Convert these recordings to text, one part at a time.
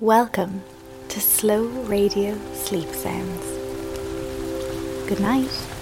Welcome to Slow Radio Sleep Sounds. Good night.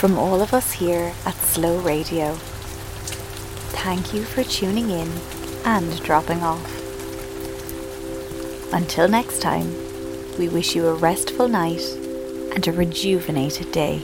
From all of us here at Slow Radio, thank you for tuning in and dropping off. Until next time, we wish you a restful night and a rejuvenated day.